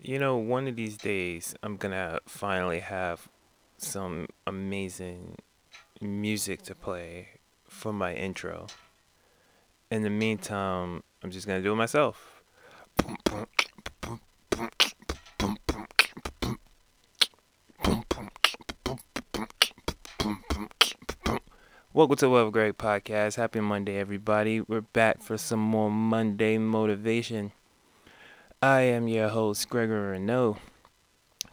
You know, one of these days, I'm gonna finally have some amazing music to play for my intro. In the meantime, I'm just gonna do it myself. Welcome to the Love Greg Podcast. Happy Monday, everybody. We're back for some more Monday motivation. I am your host, Gregory Renault.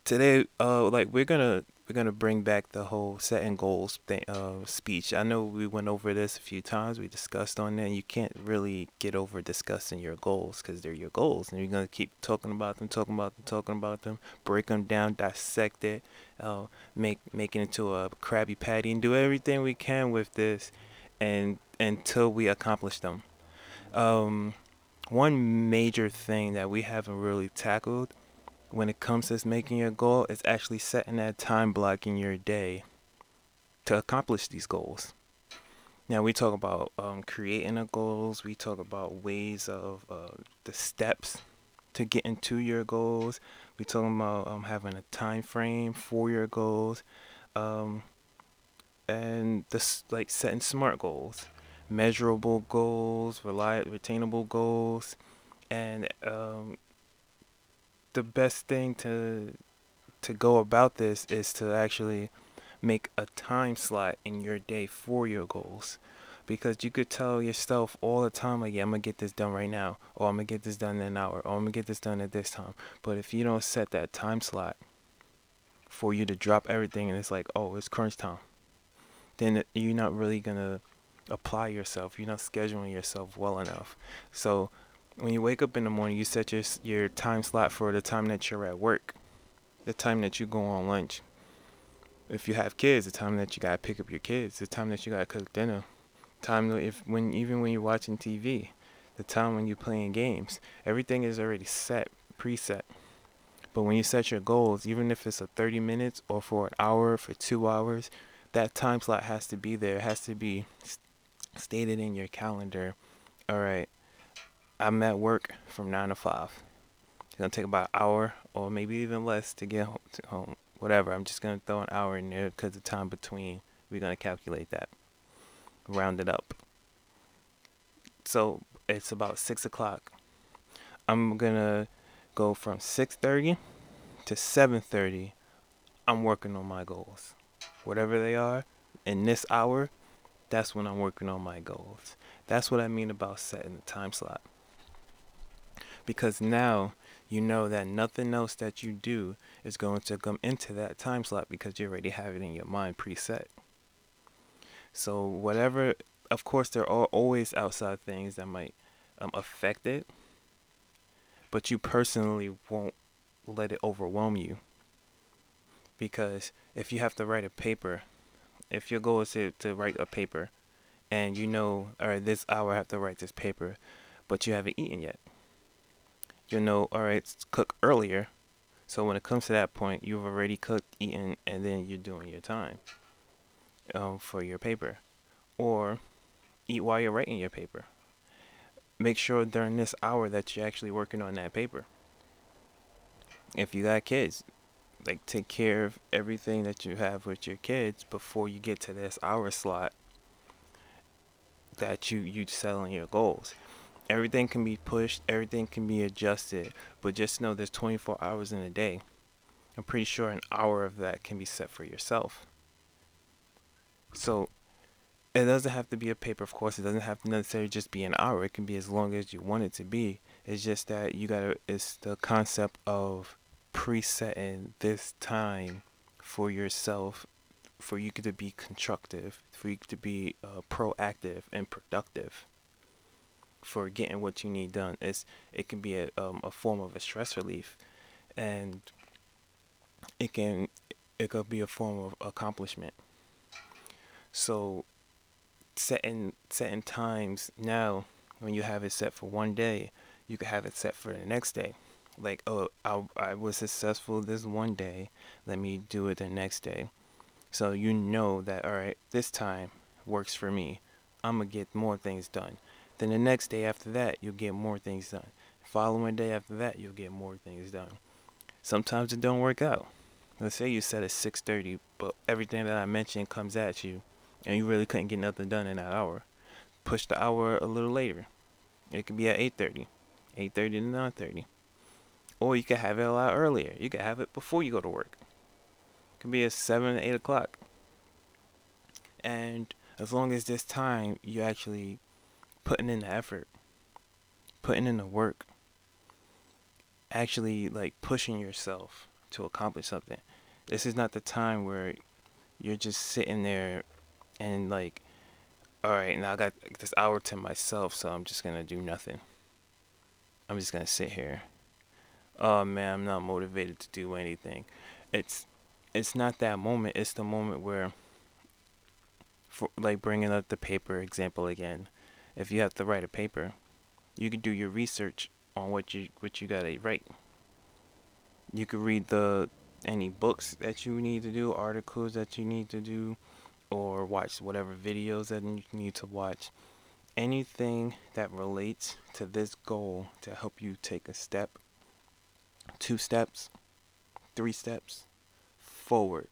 Today, uh, like we're gonna we're gonna bring back the whole setting goals thing, uh, speech. I know we went over this a few times. We discussed on that. You can't really get over discussing your goals because they're your goals, and you're gonna keep talking about them, talking about them, talking about them. Break them down, dissect it, uh, make make it into a Krabby Patty, and do everything we can with this, and until we accomplish them. Um, one major thing that we haven't really tackled when it comes to making your goal is actually setting that time block in your day to accomplish these goals. Now we talk about um, creating the goals. We talk about ways of uh, the steps to getting into your goals. We talk about um, having a time frame for your goals, um, and this like setting smart goals, measurable goals, reliable, retainable goals, and um, the best thing to to go about this is to actually make a time slot in your day for your goals. Because you could tell yourself all the time like yeah i'm gonna get this done right now or i'm gonna get this done in an hour or i'm gonna get this done at this time. But if you don't set that time slot for you to drop everything and it's like oh it's crunch time then you're not really gonna apply yourself you're not scheduling yourself well enough so when you wake up in the morning, you set your your time slot for the time that you're at work, the time that you go on lunch. If you have kids, the time that you gotta pick up your kids, the time that you gotta cook dinner, time if when even when you're watching TV, the time when you're playing games, everything is already set, preset. But when you set your goals, even if it's a 30 minutes or for an hour, for two hours, that time slot has to be there. It has to be stated in your calendar. All right, I'm at work from nine to five. It's gonna take about an hour or maybe even less to get home. To home. Whatever. I'm just gonna throw an hour in there because the time between. We're gonna calculate that. Round it up. So it's about six o'clock. I'm gonna go from six thirty to seven thirty. I'm working on my goals, whatever they are. In this hour, that's when I'm working on my goals. That's what I mean about setting the time slot because now you know that nothing else that you do is going to come into that time slot because you already have it in your mind preset. So whatever, of course, there are always outside things that might um, affect it, but you personally won't let it overwhelm you. Because if you have to write a paper, if your goal is to, to write a paper, and you know, all right, this hour I have to write this paper, but you haven't eaten yet you'll know, all right, cook earlier. So when it comes to that point, you've already cooked, eaten, and then you're doing your time um, for your paper. Or eat while you're writing your paper. Make sure during this hour that you're actually working on that paper. If you got kids, like take care of everything that you have with your kids before you get to this hour slot that you you selling your goals everything can be pushed, everything can be adjusted, but just know there's 24 hours in a day. I'm pretty sure an hour of that can be set for yourself. So it doesn't have to be a paper, of course. It doesn't have to necessarily just be an hour. It can be as long as you want it to be. It's just that you gotta. It's the concept of presetting this time for yourself, for you to be constructive, for you to be uh, proactive and productive for getting what you need done. It's it can be a um, a form of a stress relief, and it can it could be a form of accomplishment. So setting setting times now when you have it set for one day, you can have it set for the next day. Like oh I I was successful this one day, let me do it the next day. So you know that all right this time works for me. I'm gonna get more things done. Then the next day after that, you'll get more things done. Following day after that, you'll get more things done. sometimes it don't work out. Let's say you set at 6:30, but everything that I mentioned comes at you, and you really couldn't get nothing done in that hour. Push the hour a little later. It could be at 8:30, 8:30 to 9:30, or you could have it a lot earlier. You could have it before you go to work. It could be at 7, 8 o'clock. And as long as this time you're actually putting in the effort, putting in the work, actually like pushing yourself to accomplish something. This is not the time where you're just sitting there and like, all right, now I got this hour to myself, so I'm just gonna do nothing. I'm just gonna sit here. Oh man, I'm not motivated to do anything. It's it's not that moment. It's the moment where, for like bringing up the paper example again, if you have to write a paper, you can do your research on what you what you gotta write. You could read the any books that you need to do, articles that you need to do, or watch whatever videos that you need to watch. Anything that relates to this goal to help you take a step, two steps, three steps forward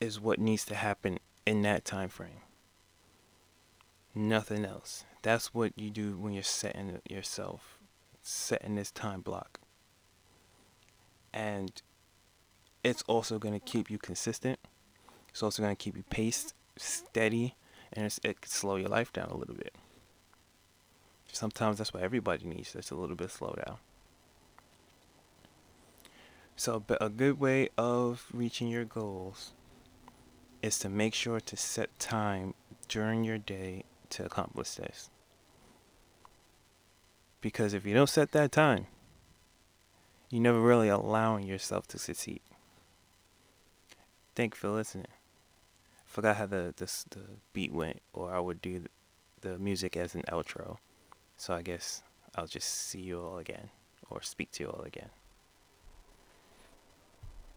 is what needs to happen in that time frame. Nothing else. That's what you do when you're setting yourself, setting this time block. And it's also going to keep you consistent. It's also going to keep you paced, steady, and it can slow your life down a little bit. Sometimes that's what everybody needs, just a little bit slow down. So, but a good way of reaching your goals is to make sure to set time during your day to accomplish this. Because if you don't set that time, you're never really allowing yourself to succeed. Thank you for listening. Forgot how the, the, the beat went, or I would do the music as an outro. So I guess I'll just see you all again, or speak to you all again.